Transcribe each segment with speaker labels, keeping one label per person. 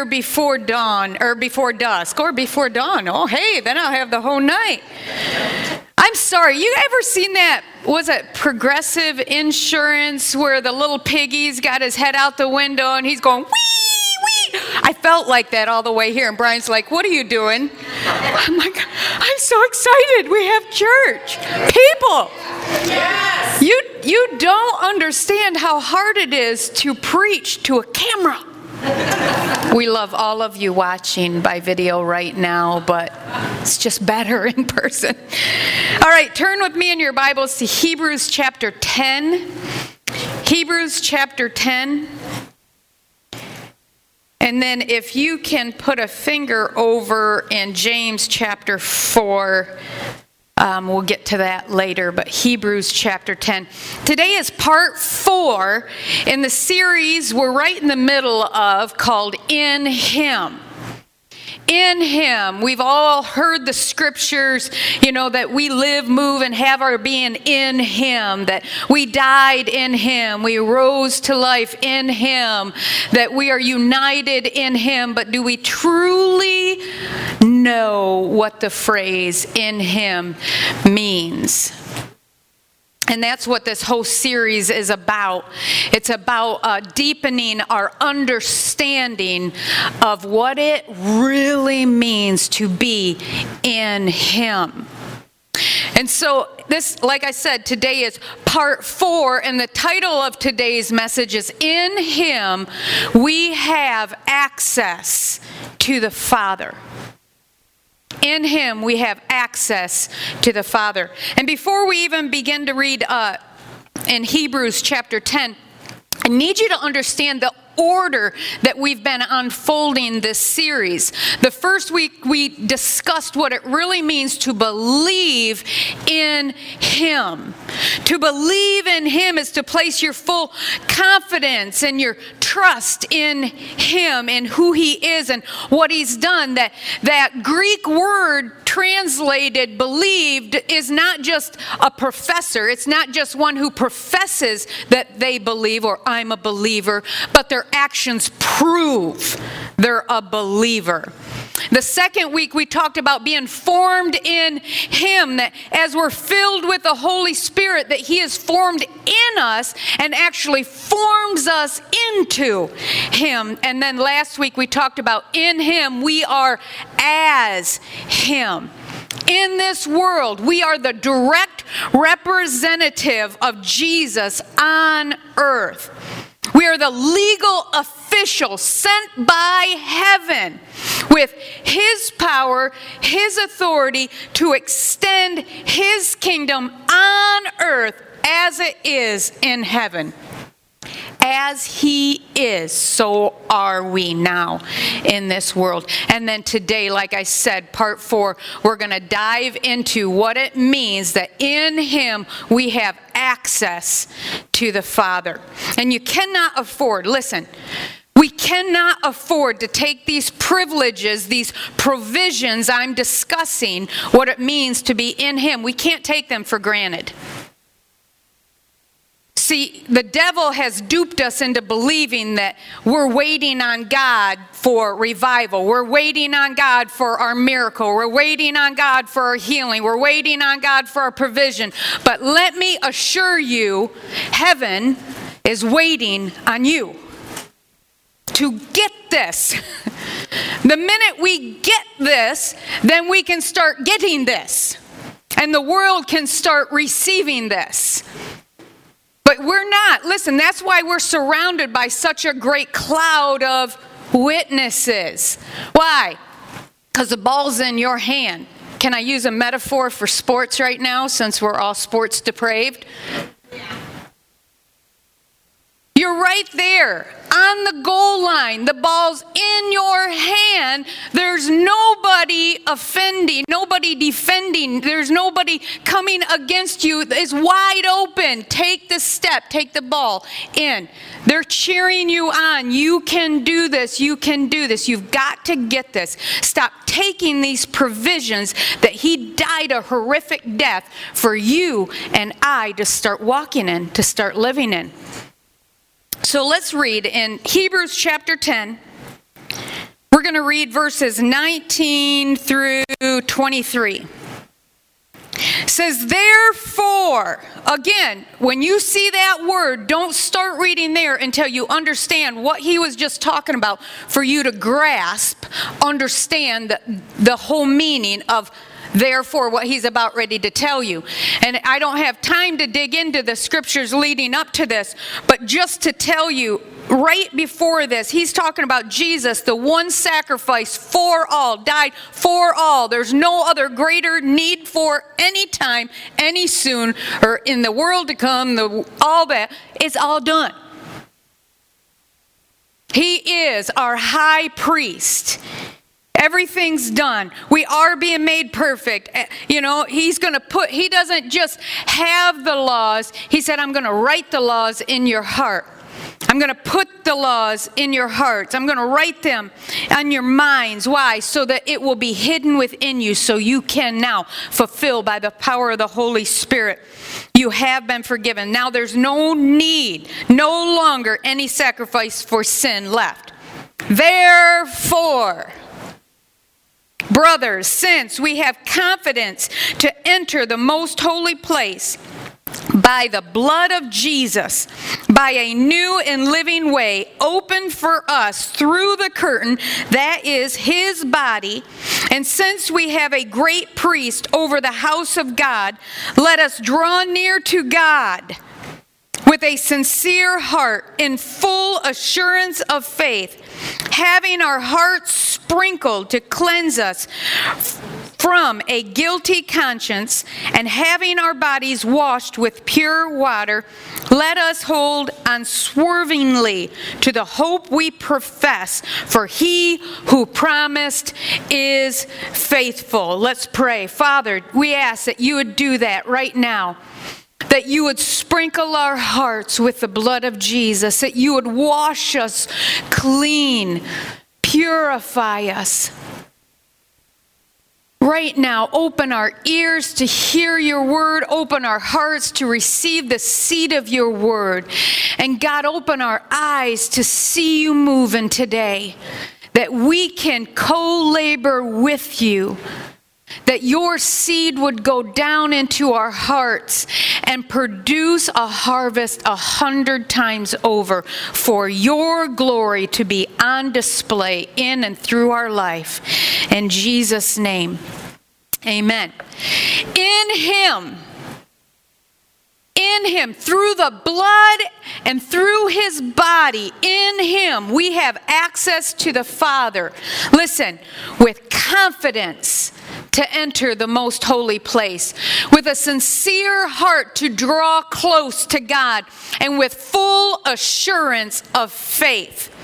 Speaker 1: here before dawn or before dusk or before dawn. Oh, hey, then I'll have the whole night. I'm sorry, you ever seen that? Was it progressive insurance where the little piggy's got his head out the window and he's going, wee, wee? I felt like that all the way here. And Brian's like, What are you doing? I'm like, I'm so excited. We have church. People. Yes. You, you don't understand how hard it is to preach to a camera. We love all of you watching by video right now, but it's just better in person. All right, turn with me in your Bibles to Hebrews chapter 10. Hebrews chapter 10. And then if you can put a finger over in James chapter 4, um, we'll get to that later, but Hebrews chapter 10. Today is part four in the series we're right in the middle of called In Him in him. We've all heard the scriptures, you know, that we live, move, and have our being in him, that we died in him, we rose to life in him, that we are united in him. But do we truly know what the phrase in him means? And that's what this whole series is about. It's about uh, deepening our understanding of what it really means to be in Him. And so, this, like I said, today is part four, and the title of today's message is In Him We Have Access to the Father. In him we have access to the Father. And before we even begin to read uh, in Hebrews chapter 10, I need you to understand the order that we've been unfolding this series. The first week we discussed what it really means to believe in Him. To believe in Him is to place your full confidence and your trust in Him and who He is and what He's done. That, that Greek word translated believed is not just a professor, it's not just one who professes that they believe or I'm a believer, but their actions prove they're a believer. The second week, we talked about being formed in Him, that as we're filled with the Holy Spirit, that He is formed in us and actually forms us into Him. And then last week, we talked about in Him, we are as Him. In this world, we are the direct representative of Jesus on earth. We are the legal official sent by heaven with his power, his authority to extend his kingdom on earth as it is in heaven. As he is, so are we now in this world. And then today, like I said, part four, we're going to dive into what it means that in him we have access to the Father. And you cannot afford, listen, we cannot afford to take these privileges, these provisions I'm discussing, what it means to be in Him. We can't take them for granted. See, the devil has duped us into believing that we're waiting on God for revival. We're waiting on God for our miracle. We're waiting on God for our healing. We're waiting on God for our provision. But let me assure you, heaven is waiting on you to get this. the minute we get this, then we can start getting this. And the world can start receiving this. But we're not. Listen, that's why we're surrounded by such a great cloud of witnesses. Why? Because the ball's in your hand. Can I use a metaphor for sports right now since we're all sports depraved? You're right there on the goal line. The ball's in your hand. There's nobody offending, nobody defending. There's nobody coming against you. It's wide open. Take the step, take the ball in. They're cheering you on. You can do this. You can do this. You've got to get this. Stop taking these provisions that He died a horrific death for you and I to start walking in, to start living in. So let's read in Hebrews chapter 10, We're going to read verses 19 through 23 says therefore again when you see that word don't start reading there until you understand what he was just talking about for you to grasp understand the, the whole meaning of therefore what he's about ready to tell you and i don't have time to dig into the scriptures leading up to this but just to tell you right before this, he's talking about Jesus, the one sacrifice for all, died for all. There's no other greater need for any time, any soon, or in the world to come, the, all that. It's all done. He is our high priest. Everything's done. We are being made perfect. Eh, you know, he's going to put, he doesn't just have the laws. He said, I'm going to write the laws in your heart. I'm going to put the laws in your hearts. I'm going to write them on your minds. Why? So that it will be hidden within you so you can now fulfill by the power of the Holy Spirit. You have been forgiven. Now there's no need, no longer any sacrifice for sin left. Therefore, brothers, since we have confidence to enter the most holy place, by the blood of Jesus, by a new and living way opened for us through the curtain that is his body. And since we have a great priest over the house of God, let us draw near to God with a sincere heart in full assurance of faith, having our hearts sprinkled to cleanse us from a guilty conscience and having our bodies washed with pure water, let us hold unswervingly to the hope we profess, for he who promised is faithful. Let's pray. Father, we ask that you would do that right now that you would sprinkle our hearts with the blood of Jesus, that you would wash us clean, purify us. Right now, open our ears to hear your word, open our hearts to receive the seed of your word. And God, open our eyes to see you moving today, that we can co labor with you that your seed would go down into our hearts and produce a harvest a hundred times over for your glory to be on display in and through our life. In Jesus' name, amen. In Him, in him, through the blood and through his body, in him, we have access to the Father. Listen, with confidence to enter the most holy place, with a sincere heart to draw close to God, and with full assurance of faith.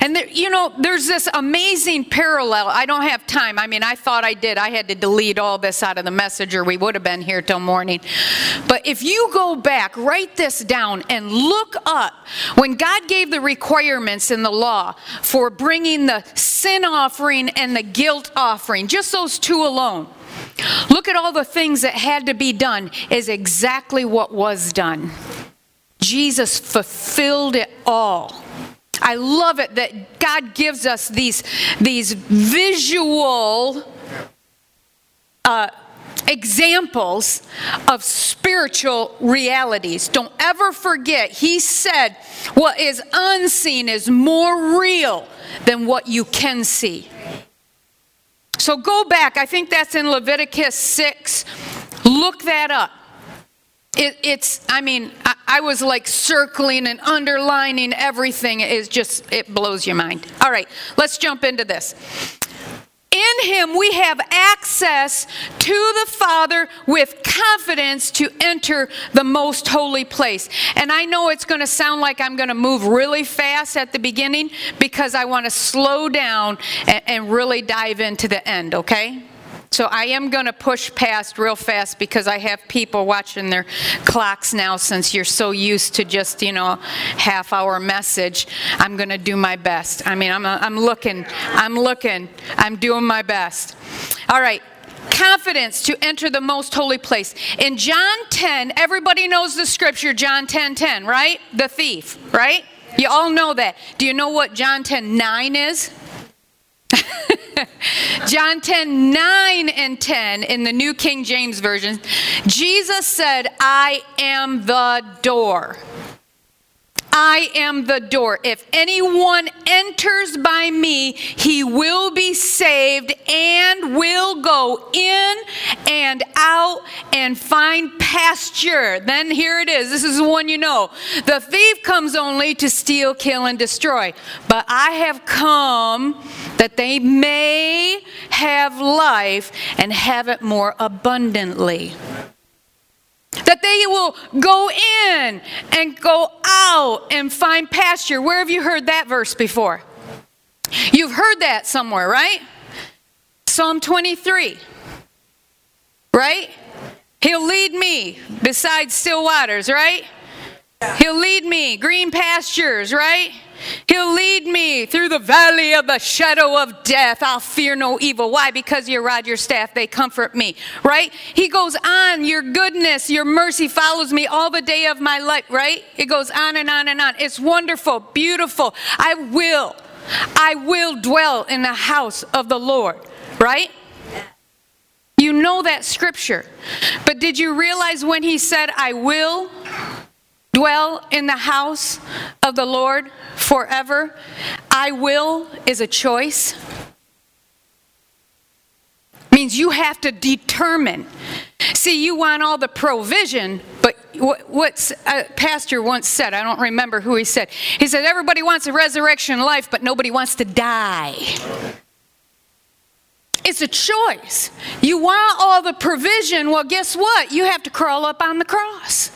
Speaker 1: And there, you know, there's this amazing parallel. I don't have time. I mean, I thought I did. I had to delete all this out of the messenger. We would have been here till morning. But if you go back, write this down, and look up when God gave the requirements in the law for bringing the sin offering and the guilt offering, just those two alone. Look at all the things that had to be done, is exactly what was done. Jesus fulfilled it all. I love it that God gives us these, these visual uh, examples of spiritual realities. Don't ever forget, He said, what is unseen is more real than what you can see. So go back, I think that's in Leviticus 6. Look that up. It, it's, I mean, I, I, was like circling and underlining everything. It just, it blows your mind. All right, let's jump into this. In him we have access to the Father with confidence to enter the most holy place. And I know it's going to sound like I'm going to move really fast at the beginning because I want to slow down and, and really dive into the end, okay? So I am going to push past real fast because I have people watching their clocks now since you're so used to just, you know, half hour message. I'm going to do my best. I mean, I'm, I'm looking, I'm looking, I'm doing my best. All right, confidence to enter the most holy place. In John 10, everybody knows the scripture, John 10 10, right? The thief, right? You all know that. Do you know what John 10 9 is? John 10, 9 and 10 in the New King James Version, Jesus said, I am the door. I am the door. If anyone enters by me, he will be saved and will go in and out and find pasture. Then here it is. This is the one you know. The thief comes only to steal, kill, and destroy. But I have come that they may have life and have it more abundantly that they will go in and go out and find pasture. Where have you heard that verse before? You've heard that somewhere, right? Psalm 23, right? He'll lead me beside still waters, right? He'll lead me green pastures, right? He'll lead me through the valley of the shadow of death. I'll fear no evil. Why? Because your rod, your staff, they comfort me, right? He goes on, your goodness, your mercy follows me all the day of my life, right? It goes on and on and on. It's wonderful, beautiful. I will, I will dwell in the house of the Lord, right? You know that scripture. But did you realize when he said, I will dwell in the house of the Lord? forever. I will is a choice. Means you have to determine. See, you want all the provision, but what what's a pastor once said, I don't remember who he said. He said, Everybody wants a resurrection life, but nobody wants to die. It's a choice. You want all the provision, well, guess what? You have to crawl up on the cross.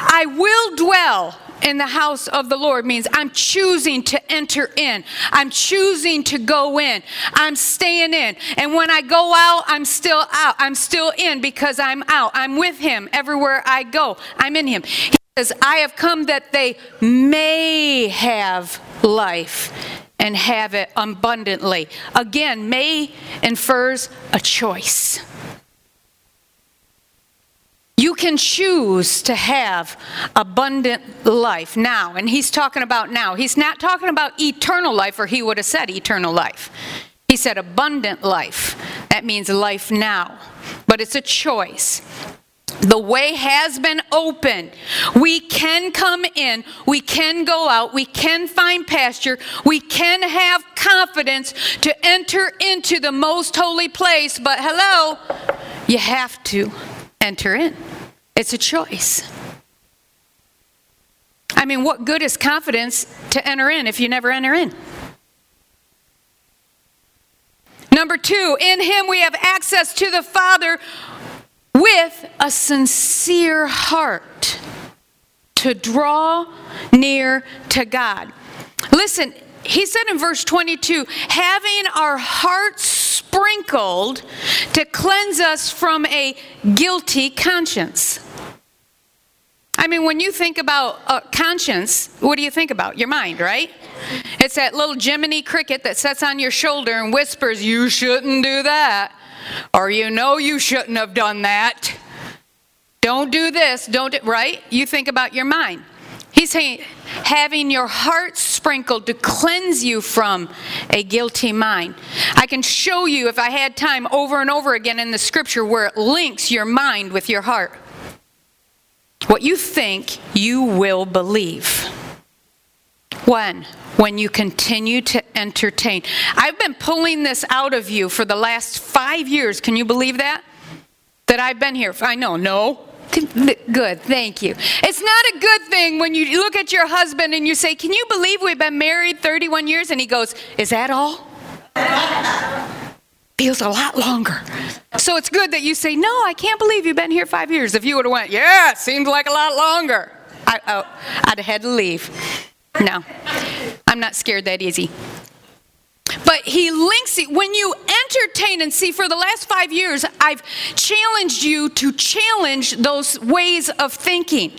Speaker 1: I will dwell in the house of the Lord means I'm choosing to enter in. I'm choosing to go in. I'm staying in. And when I go out, I'm still out. I'm still in because I'm out. I'm with Him everywhere I go. I'm in Him. He says, I have come that they may have life and have it abundantly. Again, may infers a choice. You can choose to have abundant life now. And he's talking about now. He's not talking about eternal life, or he would have said eternal life. He said abundant life. That means life now. But it's a choice. The way has been open. We can come in, we can go out, we can find pasture, we can have confidence to enter into the most holy place. But hello, you have to enter in. It's a choice. I mean, what good is confidence to enter in if you never enter in? Number two, in Him we have access to the Father with a sincere heart to draw near to God. Listen, he said in verse 22 having our hearts sprinkled to cleanse us from a guilty conscience. I mean, when you think about uh, conscience, what do you think about? Your mind, right? It's that little Jiminy cricket that sits on your shoulder and whispers, You shouldn't do that. Or you know you shouldn't have done that. Don't do this. Don't do, right? You think about your mind. He's saying, having your heart sprinkled to cleanse you from a guilty mind. I can show you, if I had time, over and over again in the scripture where it links your mind with your heart. What you think, you will believe. When? When you continue to entertain. I've been pulling this out of you for the last five years. Can you believe that? That I've been here. I know, no. Good, thank you. It's not a good thing when you look at your husband and you say, Can you believe we've been married 31 years? And he goes, Is that all? feels a lot longer. So it's good that you say, No, I can't believe you've been here five years. If you would have went, Yeah, it seems like a lot longer, I, oh, I'd have had to leave. No, I'm not scared that easy. But he links it when you entertain and see for the last five years, I've challenged you to challenge those ways of thinking.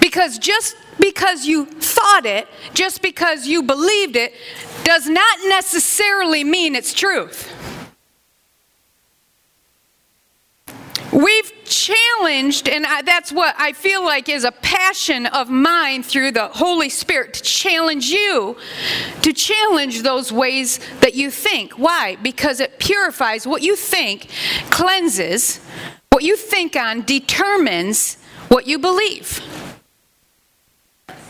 Speaker 1: Because just because you thought it, just because you believed it, does not necessarily mean it's truth. We've challenged, and I, that's what I feel like is a passion of mine through the Holy Spirit to challenge you, to challenge those ways that you think. Why? Because it purifies what you think, cleanses, what you think on determines what you believe.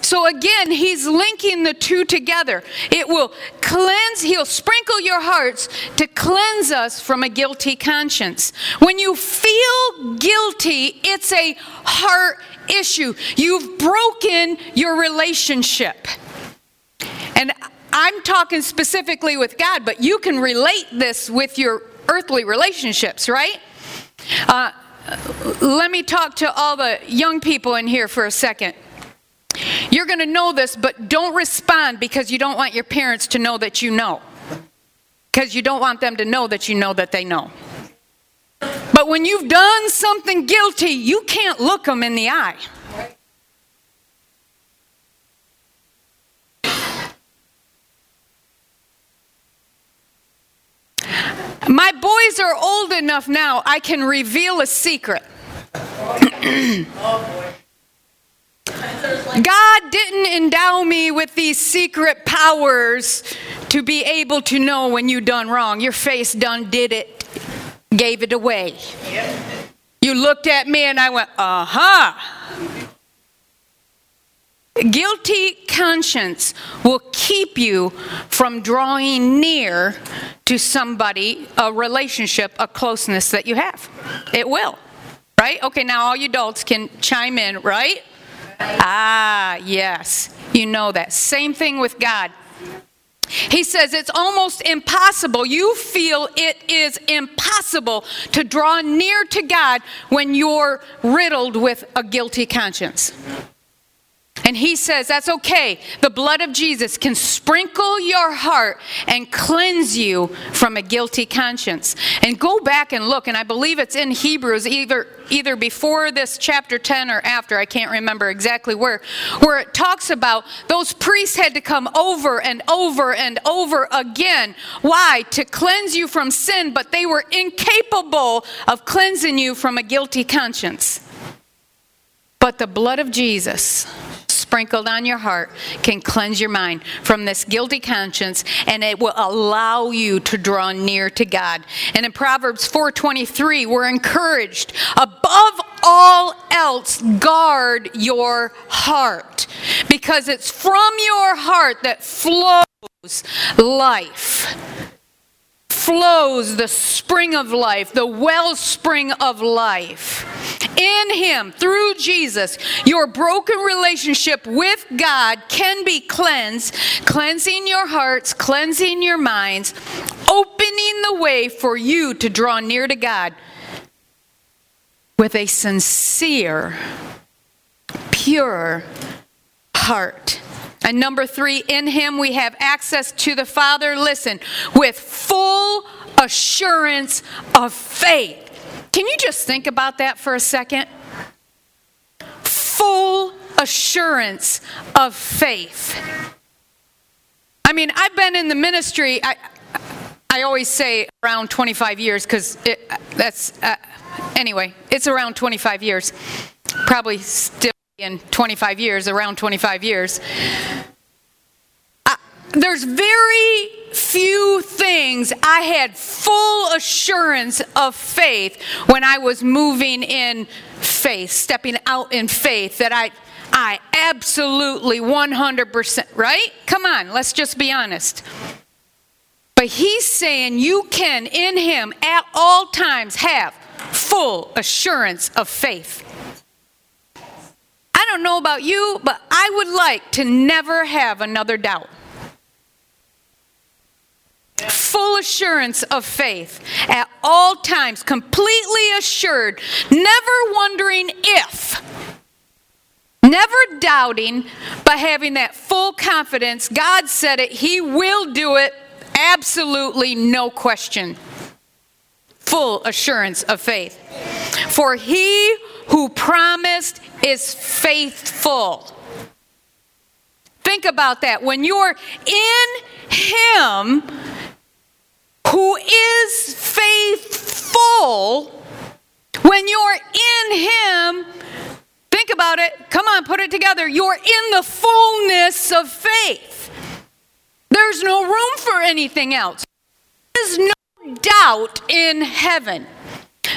Speaker 1: So again, he's linking the two together. It will cleanse, he'll sprinkle your hearts to cleanse us from a guilty conscience. When you feel guilty, it's a heart issue. You've broken your relationship. And I'm talking specifically with God, but you can relate this with your earthly relationships, right? Uh, let me talk to all the young people in here for a second. You're going to know this, but don't respond because you don't want your parents to know that you know. Because you don't want them to know that you know that they know. But when you've done something guilty, you can't look them in the eye. My boys are old enough now, I can reveal a secret. Oh, God didn't endow me with these secret powers to be able to know when you done wrong. Your face done did it, gave it away. You looked at me and I went, uh huh. Guilty conscience will keep you from drawing near to somebody, a relationship, a closeness that you have. It will. Right? Okay, now all you adults can chime in, right? Ah, yes. You know that. Same thing with God. He says it's almost impossible. You feel it is impossible to draw near to God when you're riddled with a guilty conscience. And he says, That's okay. The blood of Jesus can sprinkle your heart and cleanse you from a guilty conscience. And go back and look, and I believe it's in Hebrews, either, either before this chapter 10 or after, I can't remember exactly where, where it talks about those priests had to come over and over and over again. Why? To cleanse you from sin, but they were incapable of cleansing you from a guilty conscience. But the blood of Jesus, sprinkled on your heart can cleanse your mind from this guilty conscience and it will allow you to draw near to God. And in Proverbs 4:23 we're encouraged above all else guard your heart because it's from your heart that flows life flows the spring of life, the wellspring of life. In Him, through Jesus, your broken relationship with God can be cleansed, cleansing your hearts, cleansing your minds, opening the way for you to draw near to God with a sincere, pure heart. And number three, in him we have access to the Father, listen, with full assurance of faith. Can you just think about that for a second? Full assurance of faith. I mean, I've been in the ministry, I, I always say around 25 years because that's, uh, anyway, it's around 25 years. Probably still in 25 years, around 25 years, there's very few things I had full assurance of faith when I was moving in faith, stepping out in faith, that I, I absolutely 100%, right? Come on, let's just be honest. But he's saying you can, in him, at all times, have full assurance of faith. I don't know about you, but I would like to never have another doubt. Full assurance of faith at all times, completely assured, never wondering if, never doubting, but having that full confidence. God said it, He will do it, absolutely no question. Full assurance of faith. For He who promised is faithful. Think about that. When you're in Him who is faithful, When you're in Him, think about it. Come on, put it together. You're in the fullness of faith. There's no room for anything else. There's no doubt in heaven.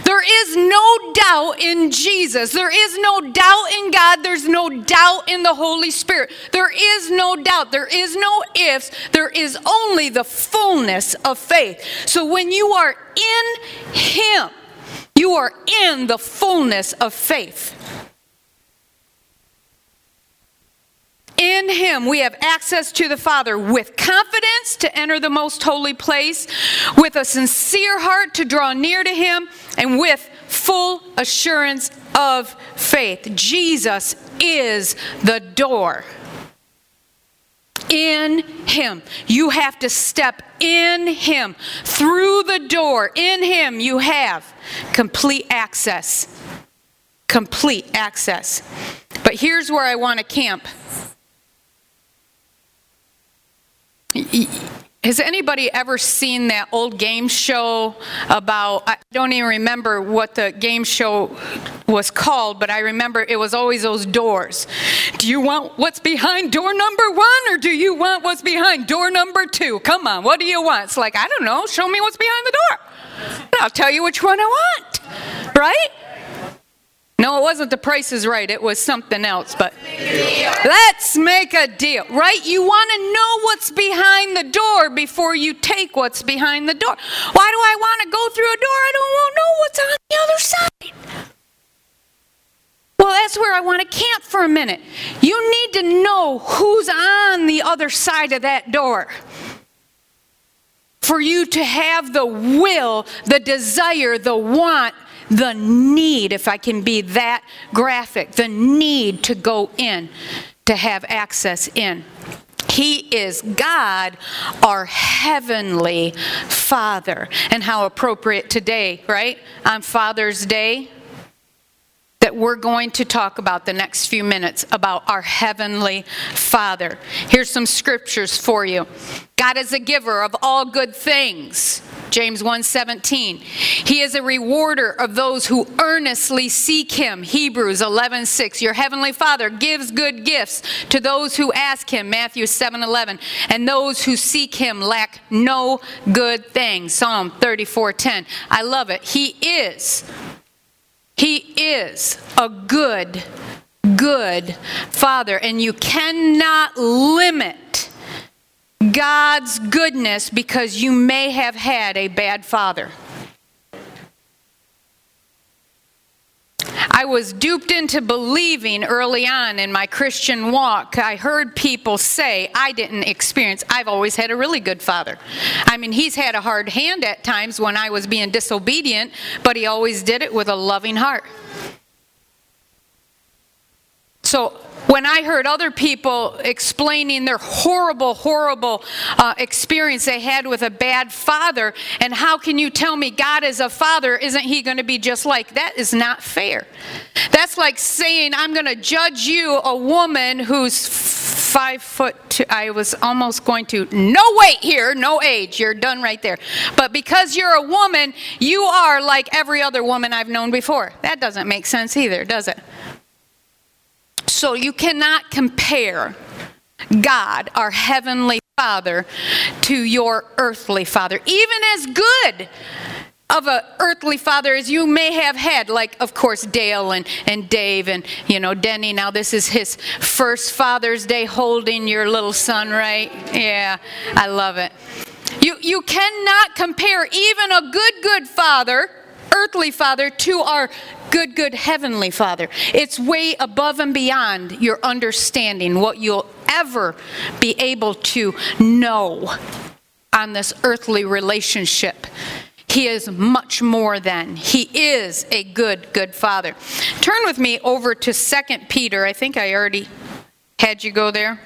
Speaker 1: There is no doubt in Jesus. There is no doubt in God. There's no doubt in the Holy Spirit. There is no doubt. There is no ifs. There is only the fullness of faith. So when you are in Him, you are in the fullness of faith. In him, we have access to the Father with confidence to enter the most holy place, with a sincere heart to draw near to him, and with full assurance of faith. Jesus is the door. In Him. You have to step in Him. Through the door, in Him, you have complete access. Complete access. But here's where I want to camp. Has anybody ever seen that old game show about? I don't even remember what the game show was called, but I remember it was always those doors. Do you want what's behind door number one, or do you want what's behind door number two? Come on, what do you want? It's like, I don't know, show me what's behind the door. I'll tell you which one I want, right? No, it wasn't the price is right. It was something else. But let's make a deal, right? You want to know what's behind the door before you take what's behind the door. Why do I want to go through a door? I don't want to know what's on the other side. Well, that's where I want to camp for a minute. You need to know who's on the other side of that door for you to have the will, the desire, the want the need, if I can be that graphic, the need to go in, to have access in. He is God, our heavenly Father. And how appropriate today, right? On Father's Day, that we're going to talk about the next few minutes about our heavenly Father. Here's some scriptures for you. God is a giver of all good things. James 1:17. He is a rewarder of those who earnestly seek him. Hebrews 11:6. Your heavenly Father gives good gifts to those who ask him. Matthew 7:11. And those who seek him lack no good thing. Psalm 34:10. I love it. He is he is a good, good Father, and you cannot limit God's goodness because you may have had a bad father. I was duped into believing early on in my Christian walk. I heard people say, I didn't experience, I've always had a really good father. I mean, he's had a hard hand at times when I was being disobedient, but he always did it with a loving heart. So when I heard other people explaining their horrible, horrible uh, experience they had with a bad father, and how can you tell me God is a father? Isn't he going to be just like that? Is not fair. That's like saying I'm going to judge you, a woman who's five foot two. I was almost going to, no weight here, no age. You're done right there. But because you're a woman, you are like every other woman I've known before. That doesn't make sense either, does it? So you cannot compare God, our heavenly Father, to your earthly father. Even as good of an earthly father as you may have had, like, of course, Dale and, and Dave and, you know, Denny. Now, this is his first Father's Day holding your little son, right? Yeah, I love it. You, you cannot compare even a good, good father earthly father to our good, good heavenly father. It's way above and beyond your understanding, what you'll ever be able to know on this earthly relationship. He is much more than. He is a good, good father. Turn with me over to 2 Peter. I think I already had you go there.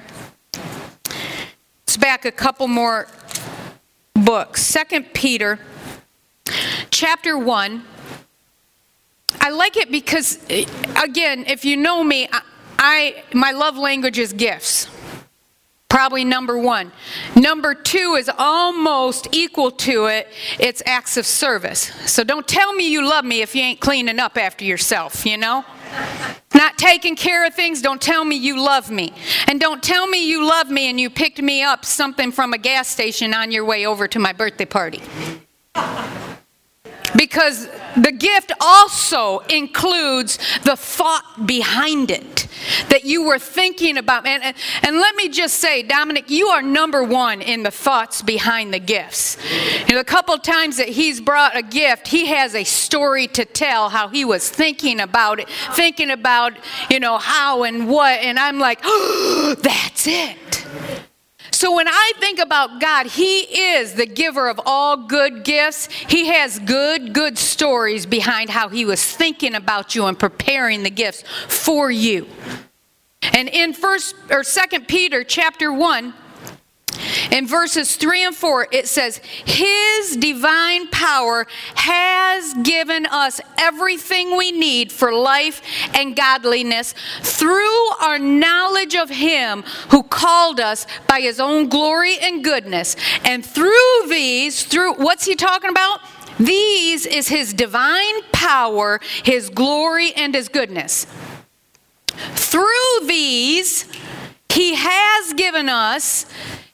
Speaker 1: It's back a couple more books. 2 Peter chapter 1. I like it because, again, if you know me, I, I my love language is gifts. Probably number one. Number two is almost equal to it. It's acts of service. So don't tell me you love me if you ain't cleaning up after yourself, you know? Not taking care of things, don't tell me you love me. And don't tell me you love me and you picked me up something from a gas station on your way over to my birthday party. Because the gift also includes the thought behind it that you were thinking about. And, and, and, let me just say, Dominic, you are number one in the thoughts behind the gifts. Know, a couple times that he's brought a gift, he has a story to tell how he was thinking about it, thinking about, you know, how and what. And I'm like, oh, that's it. So when I think about God, He is the giver of all good gifts. He has good, good stories behind how He was thinking about you and preparing the gifts for you. And in first or second Peter chapter 1, in verses 3 and 4, it says, His divine power has given us everything we need for life and godliness through our knowledge of Him who called us by His own glory and goodness. And through these, through what's He talking about? These is His divine power, His glory, and His goodness. Through these, He has given us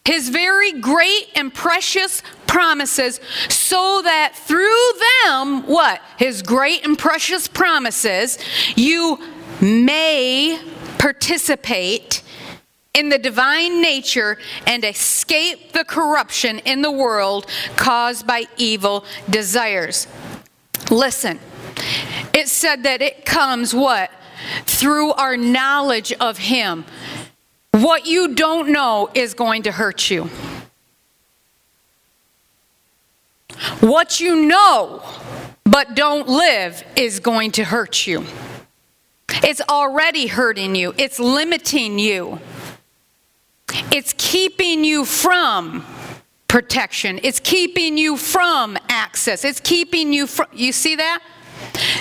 Speaker 1: his very great and precious promises, so that through them, what? His great and precious promises, you may participate in the divine nature and escape the corruption in the world caused by evil desires. Listen, it said that it comes what? Through our knowledge of Him. What you don't know is going to hurt you. What you know but don't live is going to hurt you. It's already hurting you, it's limiting you, it's keeping you from protection, it's keeping you from access, it's keeping you from. You see that?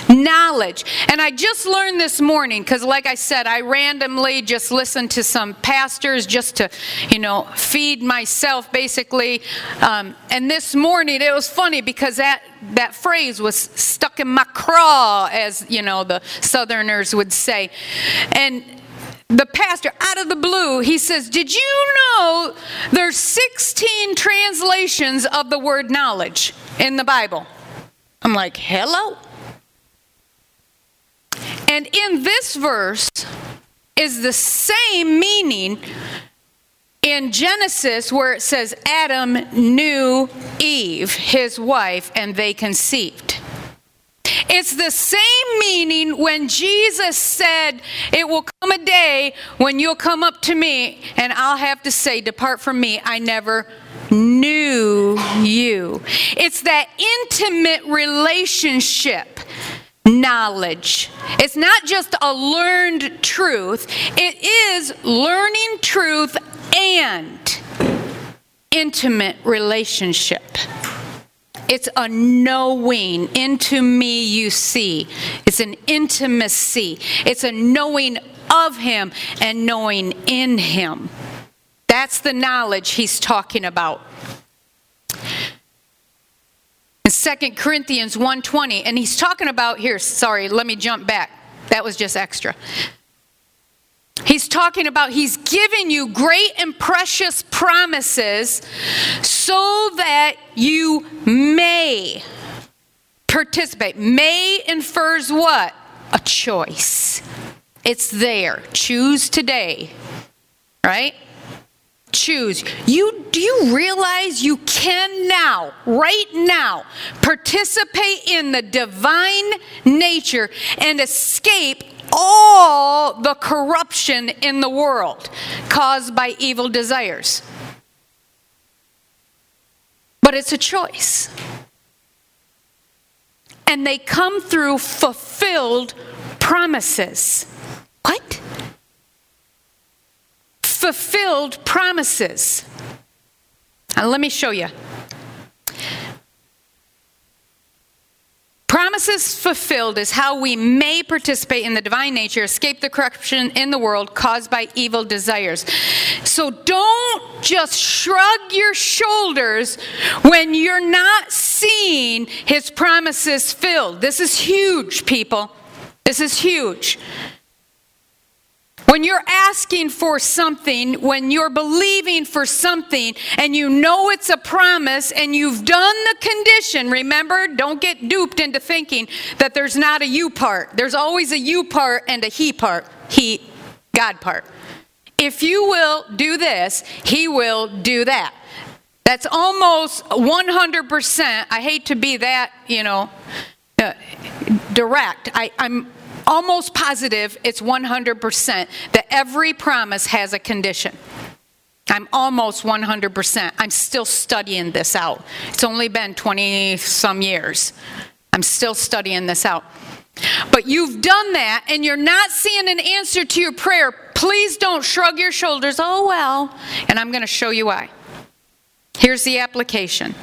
Speaker 1: Knowledge. And I just learned this morning, because like I said, I randomly just listened to some pastors just to, you know, feed myself basically. Um, and this morning it was funny because that, that phrase was stuck in my craw, as, you know, the Southerners would say. And the pastor out of the blue he says did you know there's 16 translations of the word knowledge in the bible i'm like hello and in this verse is the same meaning in Genesis where it says Adam knew Eve, his wife, and they conceived. It's the same meaning when Jesus said, It will come a day when you'll come up to me and I'll have to say, Depart from me, I never knew you. It's that intimate relationship knowledge. It's not just a learned truth, it is learning truth and intimate relationship. It's a knowing. Into me you see. It's an intimacy. It's a knowing of Him and knowing in Him. That's the knowledge He's talking about. 2 Corinthians 1:20, and he's talking about here, sorry, let me jump back. That was just extra. He's talking about he's giving you great and precious promises so that you may participate. May infers what? A choice. It's there. Choose today. Right? Choose. You do you realize you can now, right now, participate in the divine nature and escape all the corruption in the world caused by evil desires. But it's a choice. And they come through fulfilled promises. What? Fulfilled promises. And let me show you. promises fulfilled is how we may participate in the divine nature, escape the corruption in the world caused by evil desires. So don't just shrug your shoulders when you're not seeing his promises filled. This is huge, people. This is huge. When you're asking for something, when you're believing for something, and you know it's a promise and you've done the condition, remember, don't get duped into thinking that there's not a you part. There's always a you part and a he part, he, God part. If you will do this, he will do that. That's almost 100%. I hate to be that, you know, uh, direct. I, I'm almost positive it's 100% that every promise has a condition. I'm almost 100%. I'm still studying this out. It's only been 20 some years. I'm still studying this out. But you've done that and you're not seeing an answer to your prayer. Please don't shrug your shoulders. Oh, well. And I'm going to show you why. Here's the application.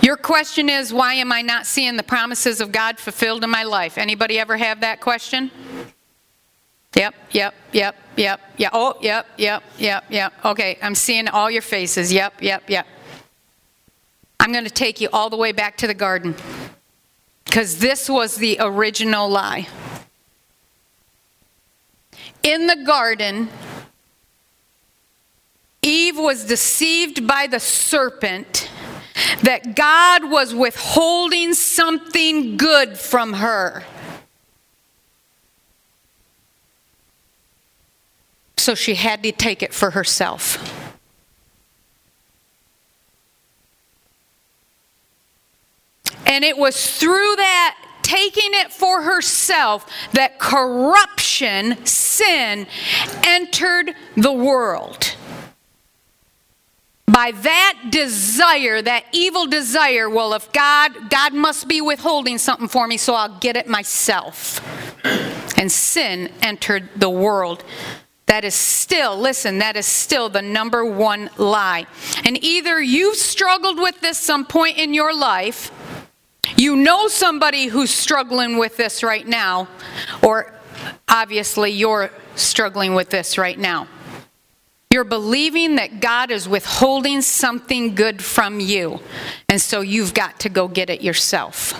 Speaker 1: Your question is why am I not seeing the promises of God fulfilled in my life? Anybody ever have that question? Yep, yep, yep, yep, yeah. Oh, yep, yep, yep, yep. Okay, I'm seeing all your faces. Yep, yep, yep. I'm going to take you all the way back to the garden because this was the original lie. In the garden, Eve was deceived by the serpent that God was withholding something good from her. So she had to take it for herself. And it was through that taking it for herself that corruption, sin, entered the world by that desire, that evil desire, well, if God, God must be withholding something for me, so I'll get it myself. And sin entered the world. That is still, listen, that is still the number one lie. And either you've struggled with this some point in your life, you know somebody who's struggling with this right now, or obviously you're struggling with this right now. You're believing that God is withholding something good from you, and so you've got to go get it yourself.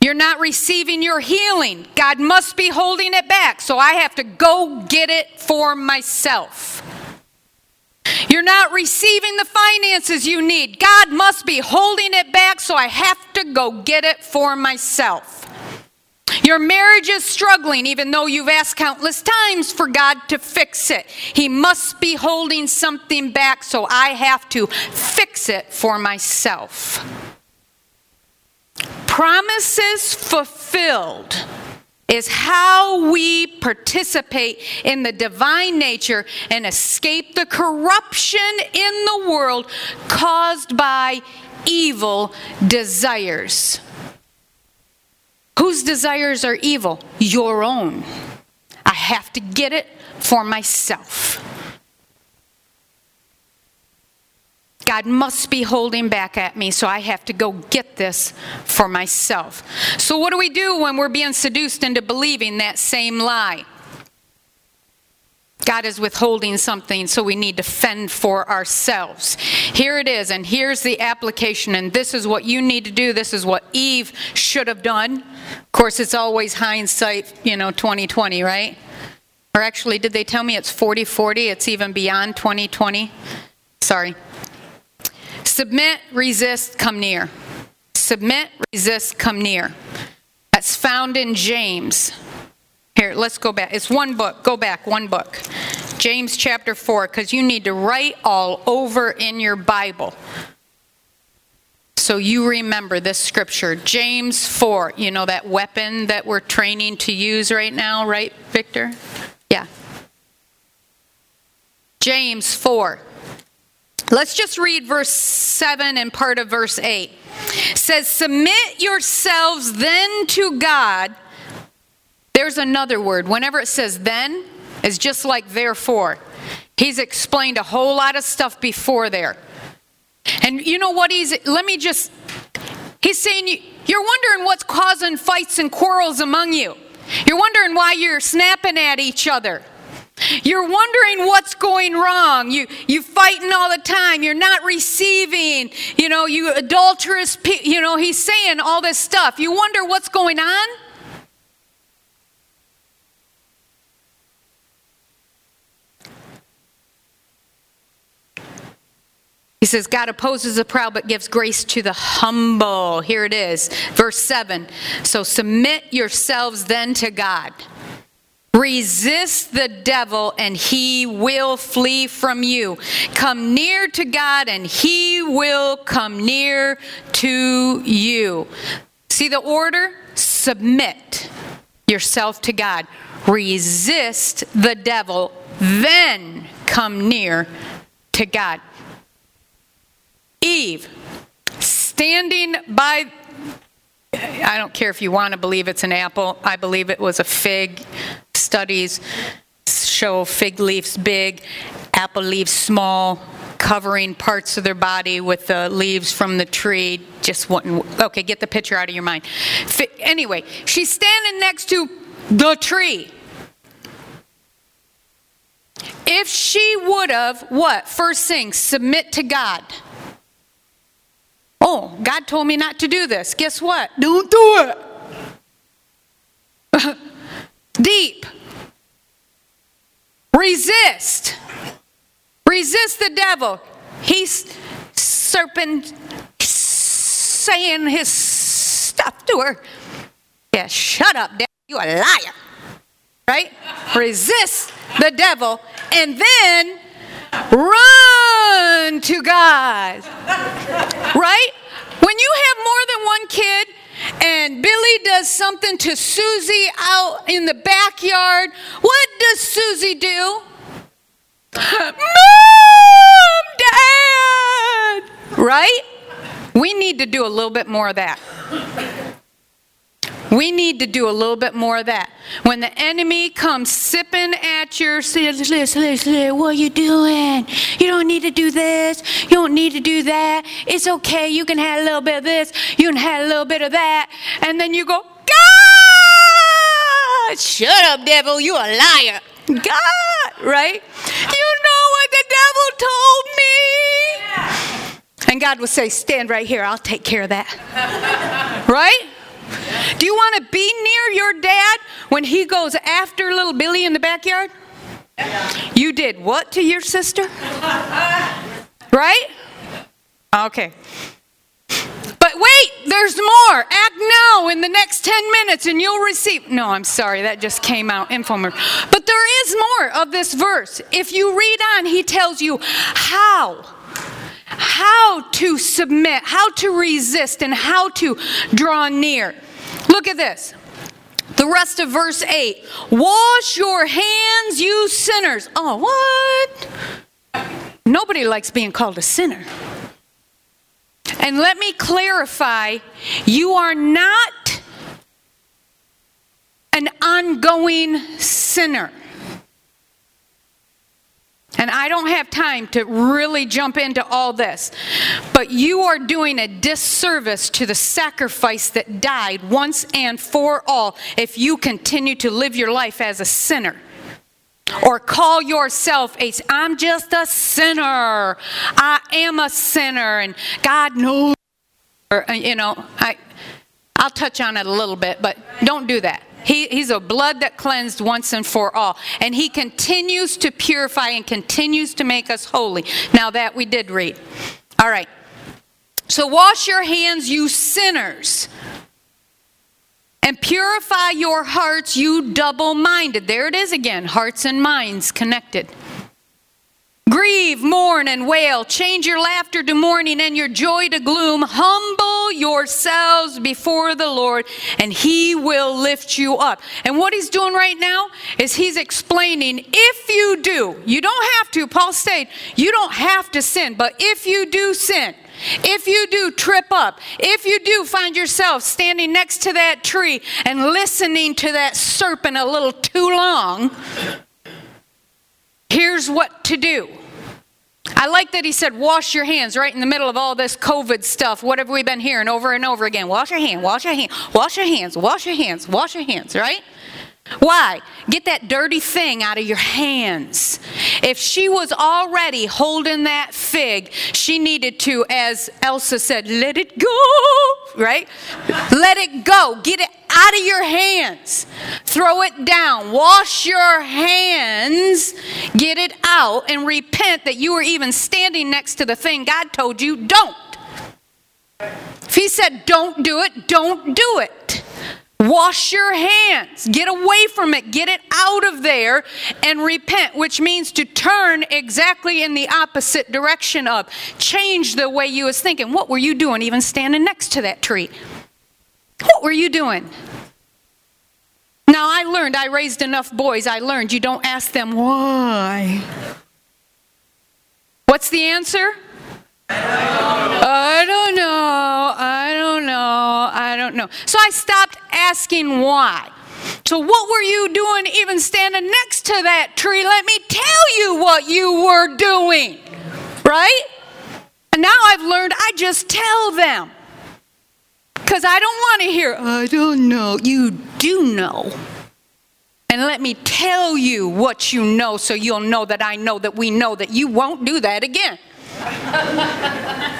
Speaker 1: You're not receiving your healing. God must be holding it back, so I have to go get it for myself. You're not receiving the finances you need. God must be holding it back, so I have to go get it for myself. Your marriage is struggling, even though you've asked countless times for God to fix it. He must be holding something back, so I have to fix it for myself. Promises fulfilled is how we participate in the divine nature and escape the corruption in the world caused by evil desires. Whose desires are evil? Your own. I have to get it for myself. God must be holding back at me, so I have to go get this for myself. So, what do we do when we're being seduced into believing that same lie? God is withholding something, so we need to fend for ourselves. Here it is, and here's the application, and this is what you need to do. This is what Eve should have done. Of course, it's always hindsight, you know, 2020, right? Or actually, did they tell me it's 40 40? It's even beyond 2020? Sorry. Submit, resist, come near. Submit, resist, come near. That's found in James. Here, let's go back. It's one book. Go back, one book. James chapter 4, because you need to write all over in your Bible. So you remember this scripture. James 4, you know that weapon that we're training to use right now, right, Victor? Yeah. James 4. Let's just read verse 7 and part of verse 8. It says, Submit yourselves then to God there's another word. Whenever it says then, it's just like therefore. He's explained a whole lot of stuff before there. And you know what he's, let me just He's saying, You're wondering what's causing fights and quarrels among you. You're wondering why you're snapping at each other. You're wondering what's going wrong. You you fighting all the time. You're not receiving. You know, you adulterous. Pe- You know, he's saying all this stuff. You wonder what's going on. He says, God opposes the proud but gives grace to the humble. Here it is, verse 7. So submit yourselves then to God. Resist the devil and he will flee from you. Come near to God and he will come near to you. See the order? Submit yourself to God. Resist the devil, then come near to God. Eve, standing by, I don't care if you want to believe it's an apple, I believe it was a fig. Studies show fig leaves big, apple leaves small, covering parts of their body with the leaves from the tree. Just wouldn't. okay, get the picture out of your mind. Anyway, she's standing next to the tree. If she would have, what? First thing, submit to God. Oh, God told me not to do this. Guess what? Don't do it. Deep. Resist. Resist the devil. He's serpent saying his stuff to her. Yeah, shut up, devil. You a liar. Right? Resist the devil and then run to God. Right? When you have more than one kid and Billy does something to Susie out in the backyard, what does Susie do? Mom, Dad! Right? We need to do a little bit more of that. We need to do a little bit more of that. When the enemy comes sipping at your, what are you doing? You don't need to do this. You don't need to do that. It's okay. You can have a little bit of this. You can have a little bit of that. And then you go, God! Shut up, devil. You a liar. God, right? You know what the devil told me. And God will say, Stand right here. I'll take care of that. right? Do you want to be near your dad when he goes after little Billy in the backyard? You did what to your sister? Right? Okay. But wait, there's more. Act now in the next 10 minutes and you'll receive. No, I'm sorry, that just came out infomer. But there is more of this verse. If you read on, he tells you how how to submit, how to resist, and how to draw near. Look at this. The rest of verse 8 Wash your hands, you sinners. Oh, what? Nobody likes being called a sinner. And let me clarify you are not an ongoing sinner. And I don't have time to really jump into all this. But you are doing a disservice to the sacrifice that died once and for all if you continue to live your life as a sinner. Or call yourself a, I'm just a sinner. I am a sinner and God knows. Uh, you know, I, I'll touch on it a little bit, but don't do that. He, he's a blood that cleansed once and for all. And he continues to purify and continues to make us holy. Now, that we did read. All right. So, wash your hands, you sinners, and purify your hearts, you double minded. There it is again hearts and minds connected. Grieve, mourn, and wail. Change your laughter to mourning and your joy to gloom. Humble yourselves before the Lord, and He will lift you up. And what He's doing right now is He's explaining if you do, you don't have to, Paul said, you don't have to sin, but if you do sin, if you do trip up, if you do find yourself standing next to that tree and listening to that serpent a little too long, here's what to do I like that he said, wash your hands right in the middle of all this COVID stuff. What have we been hearing over and over again? Wash your hand, wash your hand, wash your hands, wash your hands, wash your hands, right? Why? Get that dirty thing out of your hands. If she was already holding that fig, she needed to, as Elsa said, let it go, right? Let it go. Get it out of your hands. Throw it down. Wash your hands. Get it out and repent that you were even standing next to the thing God told you don't. If He said don't do it, don't do it. Wash your hands. Get away from it. Get it out of there and repent, which means to turn exactly in the opposite direction of. Change the way you was thinking. What were you doing even standing next to that tree? What were you doing? Now I learned, I raised enough boys, I learned you don't ask them why. What's the answer? I don't know. I don't know. I don't know. So I stopped asking why. So, what were you doing even standing next to that tree? Let me tell you what you were doing. Right? And now I've learned I just tell them. Because I don't want to hear, I don't know. You do know. And let me tell you what you know so you'll know that I know that we know that you won't do that again.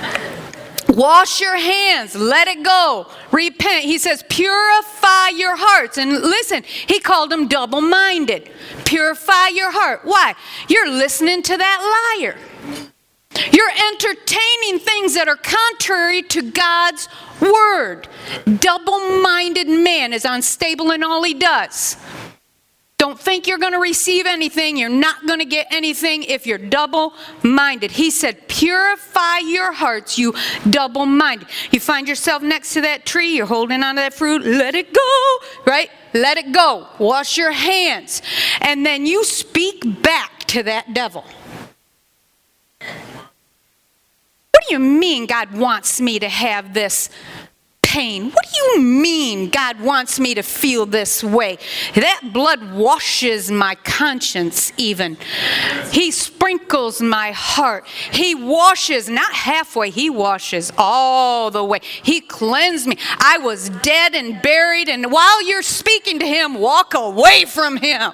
Speaker 1: Wash your hands, let it go, repent. He says, purify your hearts. And listen, he called them double minded. Purify your heart. Why? You're listening to that liar. You're entertaining things that are contrary to God's word. Double minded man is unstable in all he does. Don't think you're going to receive anything. You're not going to get anything if you're double minded. He said, Purify your hearts, you double minded. You find yourself next to that tree, you're holding on to that fruit, let it go, right? Let it go. Wash your hands. And then you speak back to that devil. What do you mean God wants me to have this pain. What do you mean God wants me to feel this way? That blood washes my conscience, even. He sprinkles my heart. He washes, not halfway, He washes all the way. He cleansed me. I was dead and buried, and while you're speaking to Him, walk away from Him.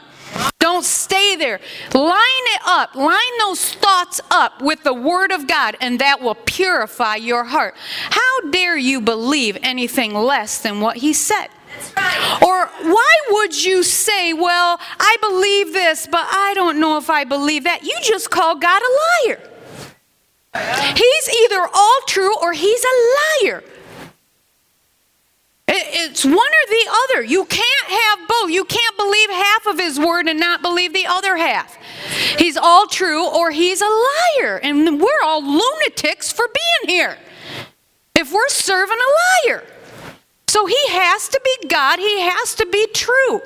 Speaker 1: Don't stay there. Line it up. Line those thoughts up with the Word of God, and that will purify your heart. How dare you believe anything less than what He said? Or why would you say, Well, I believe this, but I don't know if I believe that? You just call God a liar. He's either all true or he's a liar. It's one or the other. You can't have both. You can't believe half of his word and not believe the other half. He's all true or he's a liar. And we're all lunatics for being here if we're serving a liar. So he has to be God, he has to be true.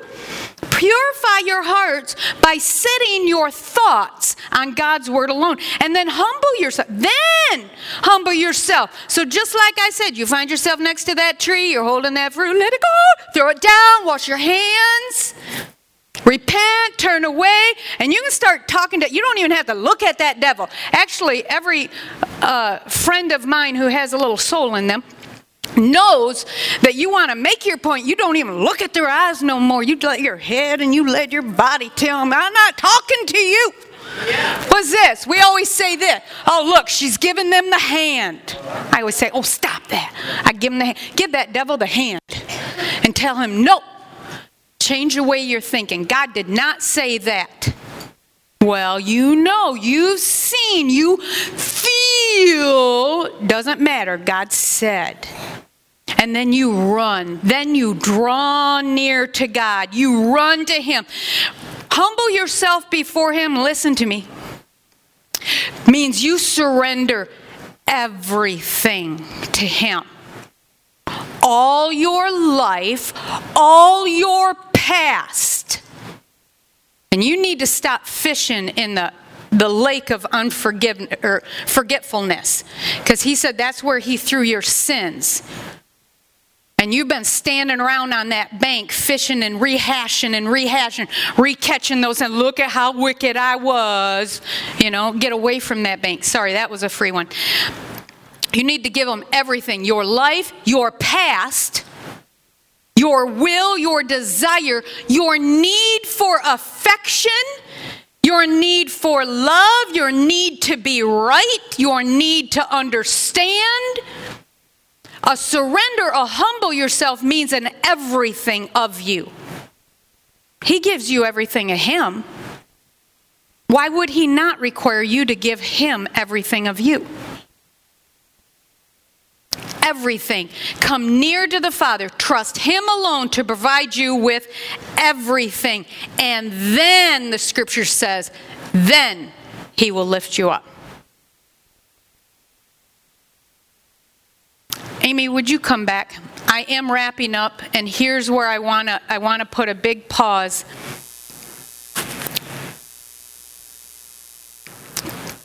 Speaker 1: Purify your hearts by setting your thoughts on God's word alone. And then humble yourself. Then humble yourself. So, just like I said, you find yourself next to that tree, you're holding that fruit, let it go, throw it down, wash your hands. Repent, turn away, and you can start talking to. You don't even have to look at that devil. Actually, every uh, friend of mine who has a little soul in them, knows that you want to make your point, you don't even look at their eyes no more. You let your head and you let your body tell them, I'm not talking to you. Yeah. What's this? We always say this. Oh, look, she's giving them the hand. I always say, oh, stop that. I give them the hand. Give that devil the hand and tell him, no. Change the way you're thinking. God did not say that. Well, you know, you've seen, you feel, doesn't matter. God said and then you run. Then you draw near to God. You run to Him. Humble yourself before Him. Listen to me. Means you surrender everything to Him. All your life, all your past. And you need to stop fishing in the the lake of unforgiveness or forgetfulness because he said that's where he threw your sins and you've been standing around on that bank fishing and rehashing and rehashing, recatching those, and look at how wicked I was, you know, get away from that bank. Sorry, that was a free one. You need to give them everything your life, your past, your will, your desire, your need for affection, your need for love, your need to be right, your need to understand. A surrender, a humble yourself means an everything of you. He gives you everything of Him. Why would He not require you to give Him everything of you? Everything. Come near to the Father. Trust Him alone to provide you with everything. And then, the scripture says, then He will lift you up. Amy, would you come back? I am wrapping up, and here's where I want to I want to put a big pause.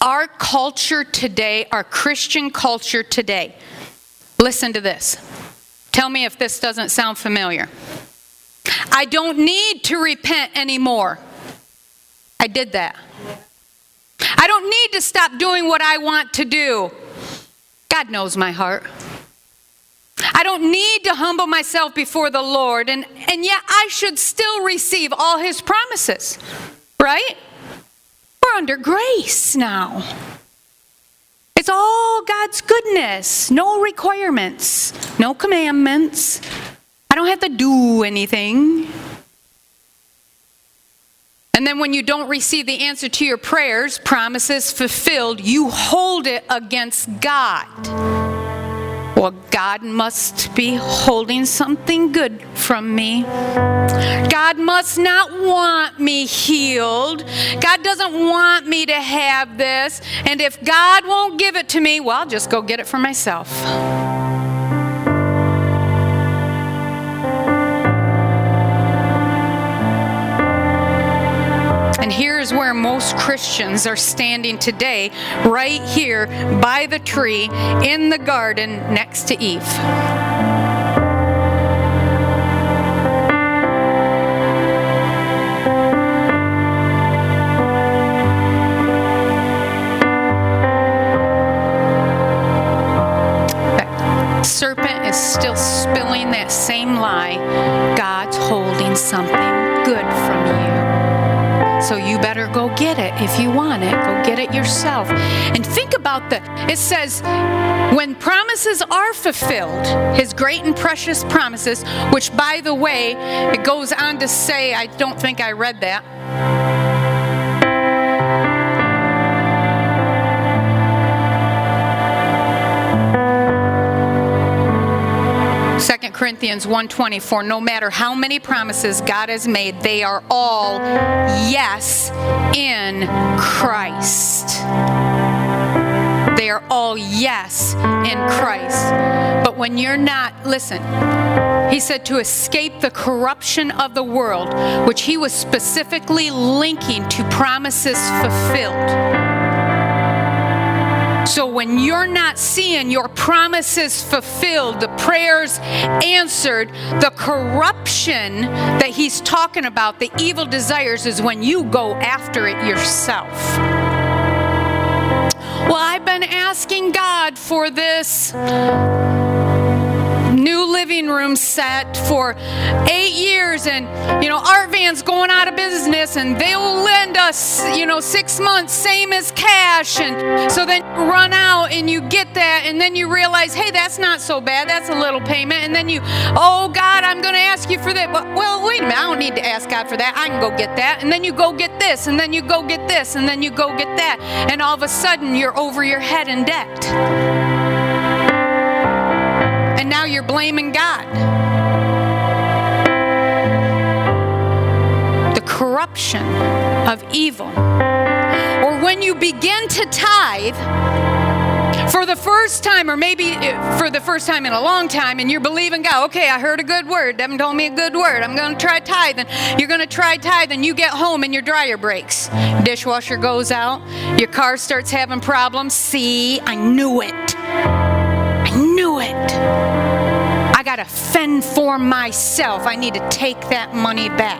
Speaker 1: Our culture today, our Christian culture today, Listen to this. Tell me if this doesn't sound familiar. I don't need to repent anymore. I did that. I don't need to stop doing what I want to do. God knows my heart. I don't need to humble myself before the Lord, and, and yet I should still receive all his promises, right? We're under grace now. It's all God's goodness, no requirements, no commandments. I don't have to do anything. And then when you don't receive the answer to your prayers, promises fulfilled, you hold it against God. Well, God must be holding something good from me. God must not want me healed. God doesn't want me to have this. And if God won't give it to me, well, I'll just go get it for myself. And here's where most Christians are standing today, right here by the tree in the garden next to Eve. serpent is still spilling that same lie. God's holding something good from you. So you better go get it if you want it. Go get it yourself. And think about the, it says, when promises are fulfilled, his great and precious promises, which by the way, it goes on to say, I don't think I read that. Corinthians 1:20 for no matter how many promises God has made they are all yes in Christ. They are all yes in Christ. But when you're not, listen, he said to escape the corruption of the world, which he was specifically linking to promises fulfilled. So when you're not seeing your promises fulfilled, the prayers answered, the corruption that he's talking about, the evil desires, is when you go after it yourself. Well, I've been asking God for this new living room set for eight years. And you know Art Van's going out of business and they'll lend us you know six months same as cash. And so then you run out and you get that and then you realize hey that's not so bad. That's a little payment. And then you oh god i'm going to ask you for that. But well wait a minute. I don't need to ask god for that. I can go get that. And then you go get this and then you go get this and then you go get that. And all of a sudden you're over your head in debt you're blaming God. The corruption of evil. Or when you begin to tithe, for the first time, or maybe uh, for the first time in a long time, and you're believing God, okay, I heard a good word. Devin told me a good word. I'm going to try tithing. You're going to try tithing. You get home and your dryer breaks. Dishwasher goes out. Your car starts having problems. See, I knew it. I knew it got to fend for myself. I need to take that money back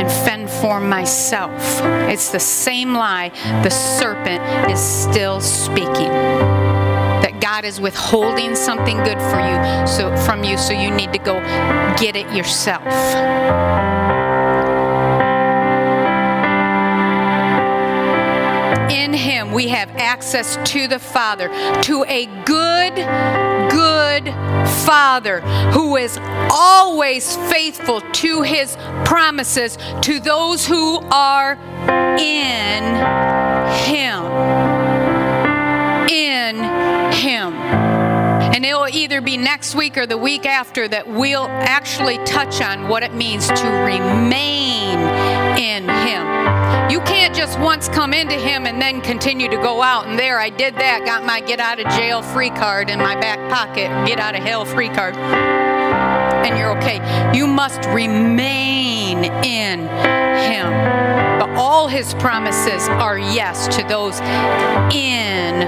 Speaker 1: and fend for myself. It's the same lie the serpent is still speaking. That God is withholding something good for you so from you so you need to go get it yourself. We have access to the Father, to a good, good Father who is always faithful to his promises to those who are in him. In him. And it'll either be next week or the week after that we'll actually touch on what it means to remain in Him. You can't just once come into Him and then continue to go out. And there, I did that, got my get out of jail free card in my back pocket, get out of hell free card. And you're okay. You must remain in Him. But all His promises are yes to those in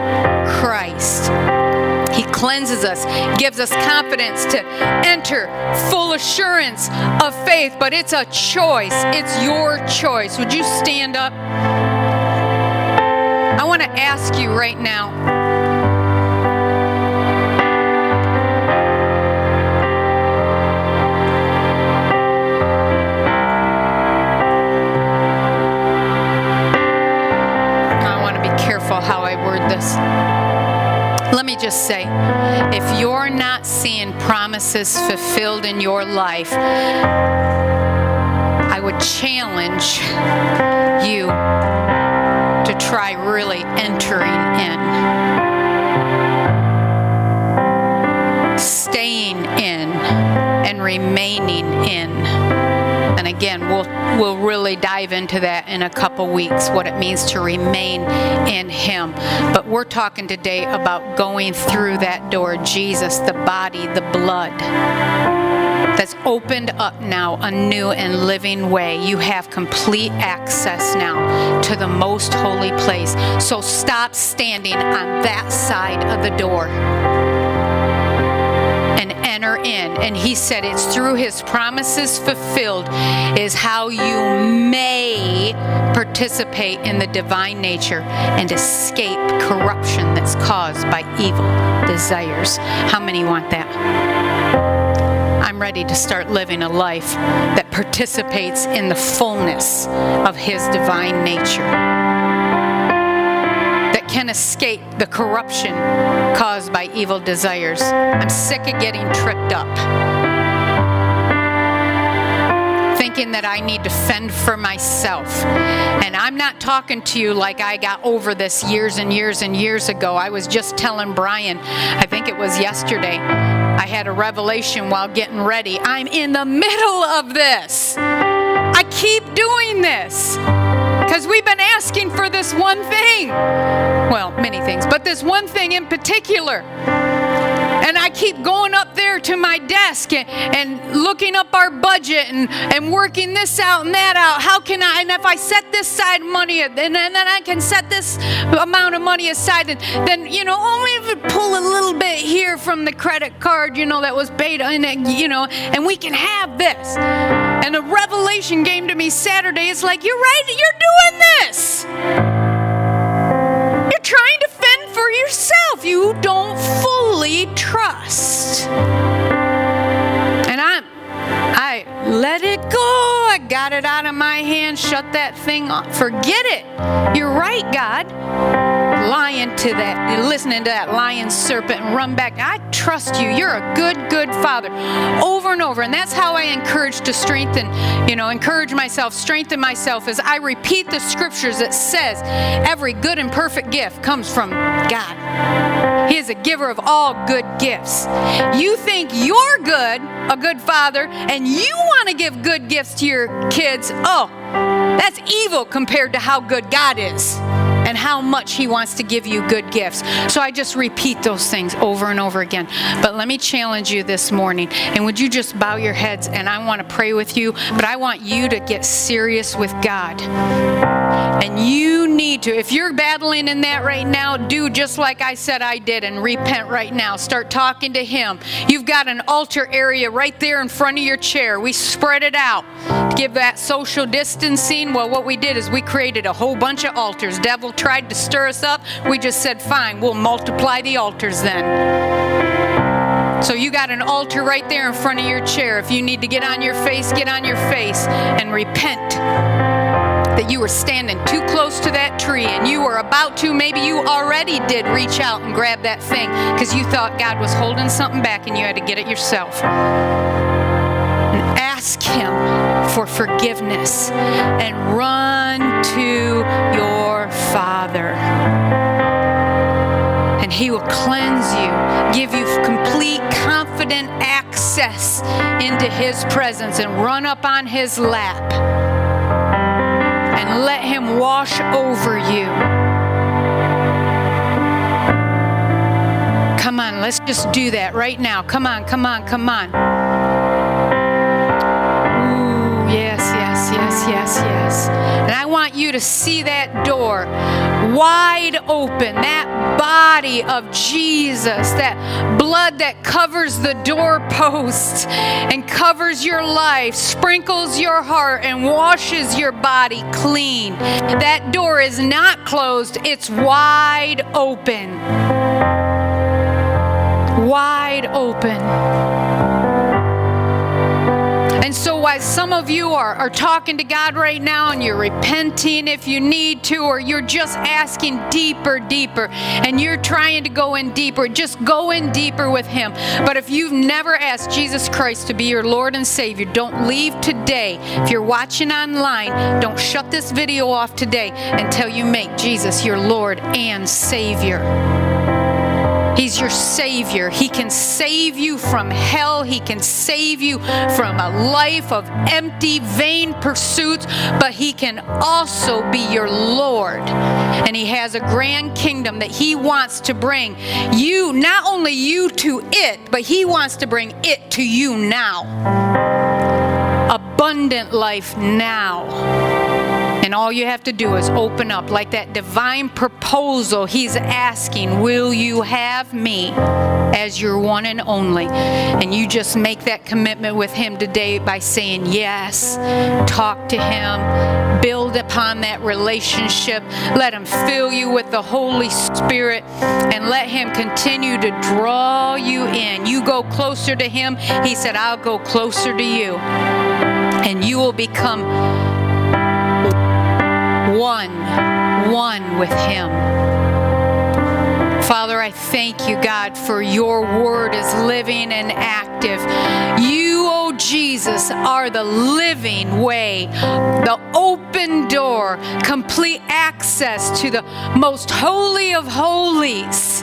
Speaker 1: Christ. He cleanses us, gives us confidence to enter full assurance of faith, but it's a choice. It's your choice. Would you stand up? I want to ask you right now. Just say if you're not seeing promises fulfilled in your life, I would challenge you to try really entering in, staying in, and remaining in. And again, we'll we'll really dive into that in a couple weeks what it means to remain in him. But we're talking today about going through that door, Jesus, the body, the blood that's opened up now a new and living way. You have complete access now to the most holy place. So stop standing on that side of the door and enter in. And he said it's through his promises fulfilled is how you may participate in the divine nature and escape corruption that's caused by evil desires. How many want that? I'm ready to start living a life that participates in the fullness of his divine nature can escape the corruption caused by evil desires. I'm sick of getting tripped up. Thinking that I need to fend for myself. And I'm not talking to you like I got over this years and years and years ago. I was just telling Brian, I think it was yesterday, I had a revelation while getting ready. I'm in the middle of this. I keep doing this. Because we've been asking for this one thing. Well, many things, but this one thing in particular. And I keep going up there to my desk and, and looking up our budget and, and working this out and that out. How can I, and if I set this side money, and and then I can set this amount of money aside, and then, you know, only if we pull a little bit here from the credit card, you know, that was paid, it, you know, and we can have this. And a revelation came to me Saturday. It's like, you're right, you're doing this. You're trying to for yourself. You don't fully trust. And I'm, I let it go. I got it out of my hand. Shut that thing off. Forget it. You're right, God. Lying to that, listening to that lion serpent and run back. I trust you. You're a good, good father. Over and over. And that's how I encourage to strengthen, you know, encourage myself, strengthen myself as I repeat the scriptures that says every good and perfect gift comes from God. He is a giver of all good gifts. You think you're good, a good father, and you want to give good gifts to your kids. Oh, that's evil compared to how good God is and how much He wants to give you good gifts. So I just repeat those things over and over again. But let me challenge you this morning. And would you just bow your heads? And I want to pray with you, but I want you to get serious with God. And you need to, if you're battling in that right now, do just like I said I did and repent right now. Start talking to Him. You've got an altar area right there in front of your chair. We spread it out to give that social distancing. Well, what we did is we created a whole bunch of altars. Devil tried to stir us up. We just said, fine, we'll multiply the altars then. So you got an altar right there in front of your chair. If you need to get on your face, get on your face and repent that you were standing too close to that tree and you were about to, maybe you already did reach out and grab that thing because you thought God was holding something back and you had to get it yourself. And ask Him for forgiveness and run to your Father. And He will cleanse you, give you complete, confident access into His presence, and run up on His lap and let Him wash over you. Come on, let's just do that right now. Come on, come on, come on. Yes, yes, yes. And I want you to see that door wide open, that body of Jesus, that blood that covers the doorpost and covers your life, sprinkles your heart, and washes your body clean. That door is not closed, it's wide open. Wide open. And so, while some of you are, are talking to God right now and you're repenting if you need to, or you're just asking deeper, deeper, and you're trying to go in deeper, just go in deeper with Him. But if you've never asked Jesus Christ to be your Lord and Savior, don't leave today. If you're watching online, don't shut this video off today until you make Jesus your Lord and Savior. He's your Savior. He can save you from hell. He can save you from a life of empty, vain pursuits, but He can also be your Lord. And He has a grand kingdom that He wants to bring you, not only you to it, but He wants to bring it to you now. Abundant life now. And all you have to do is open up, like that divine proposal He's asking, Will you have me as your one and only? And you just make that commitment with Him today by saying yes, talk to Him, build upon that relationship, let Him fill you with the Holy Spirit, and let Him continue to draw you in. You go closer to Him, He said, I'll go closer to you. And you will become one, one with Him. Father, I thank you, God, for your word is living and active. You, oh Jesus, are the living way, the open door, complete access to the most holy of holies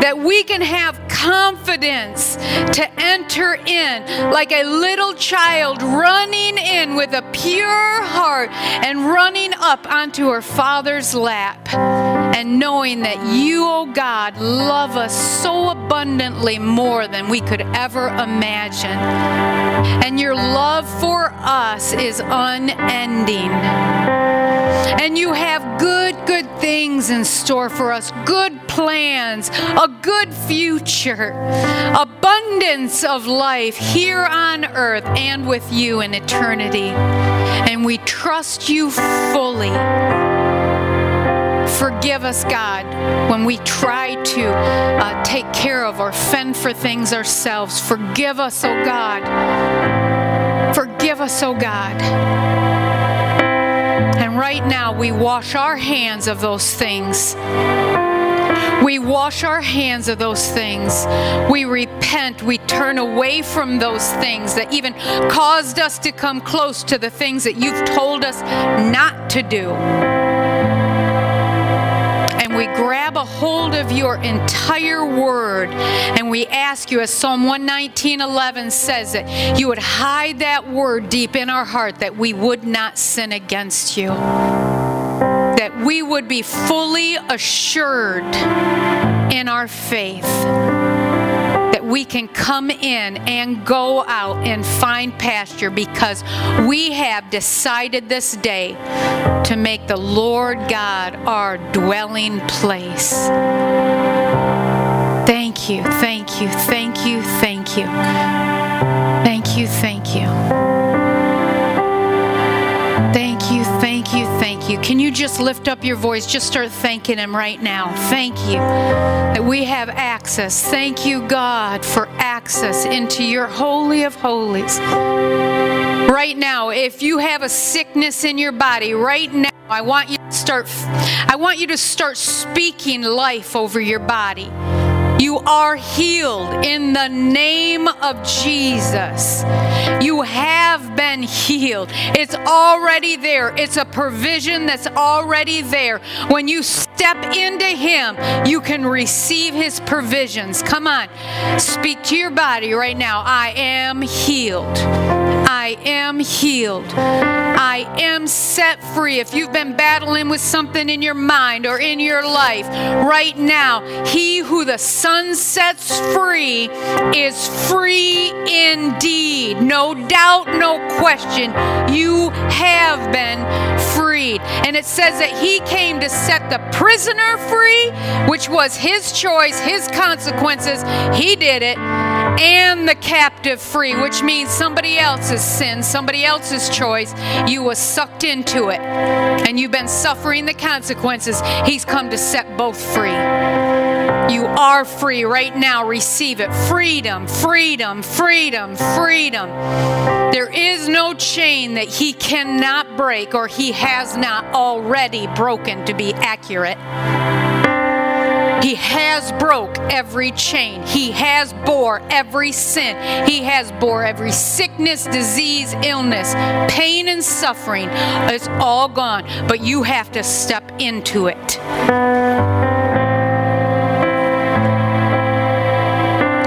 Speaker 1: that we can have confidence to enter in like a little child running in with a pure heart and running up onto her father's lap and knowing that you, oh God, love us so abundantly more than we could ever imagine. And your love for us is unending. And you have good, good things in store for us, good plans, a good future, abundance of life here on earth and with you in eternity. And we trust you fully. Forgive us, God, when we try to uh, take care of or fend for things ourselves. Forgive us, oh God. Forgive us, oh God. And right now, we wash our hands of those things. We wash our hands of those things. We repent. We turn away from those things that even caused us to come close to the things that you've told us not to do. We grab a hold of your entire word and we ask you, as Psalm 119 11 says it, you would hide that word deep in our heart that we would not sin against you. That we would be fully assured in our faith, we can come in and go out and find pasture because we have decided this day to make the Lord God our dwelling place. Thank you, thank you, thank you, thank you. Thank you, thank you. Thank you, you. Can you just lift up your voice? Just start thanking Him right now. Thank you that we have access. Thank you, God, for access into your Holy of Holies. Right now, if you have a sickness in your body, right now, I want you to start I want you to start speaking life over your body. You are healed in the name of Jesus. You have been healed. It's already there. It's a provision that's already there. When you step into Him, you can receive His provisions. Come on, speak to your body right now. I am healed. I am healed. I am set free. If you've been battling with something in your mind or in your life, right now, He who the Son sets free is free indeed. No doubt, no question. You have been freed. And it says that He came to set the prisoner free, which was His choice, His consequences. He did it. And the captive free, which means somebody else's sin, somebody else's choice. You were sucked into it. And you've been suffering the consequences. He's come to set both free. You are free right now. Receive it. Freedom, freedom, freedom, freedom. There is no chain that he cannot break or he has not already broken, to be accurate. He has broke every chain. He has bore every sin. He has bore every sickness, disease, illness, pain and suffering. It's all gone, but you have to step into it.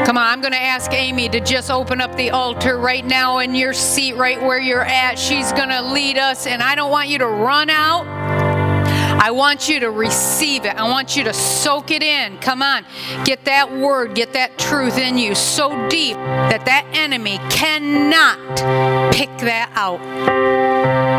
Speaker 1: Come on, I'm going to ask Amy to just open up the altar right now in your seat, right where you're at. She's going to lead us, and I don't want you to run out. I want you to receive it. I want you to soak it in. Come on. Get that word, get that truth in you so deep that that enemy cannot pick that out.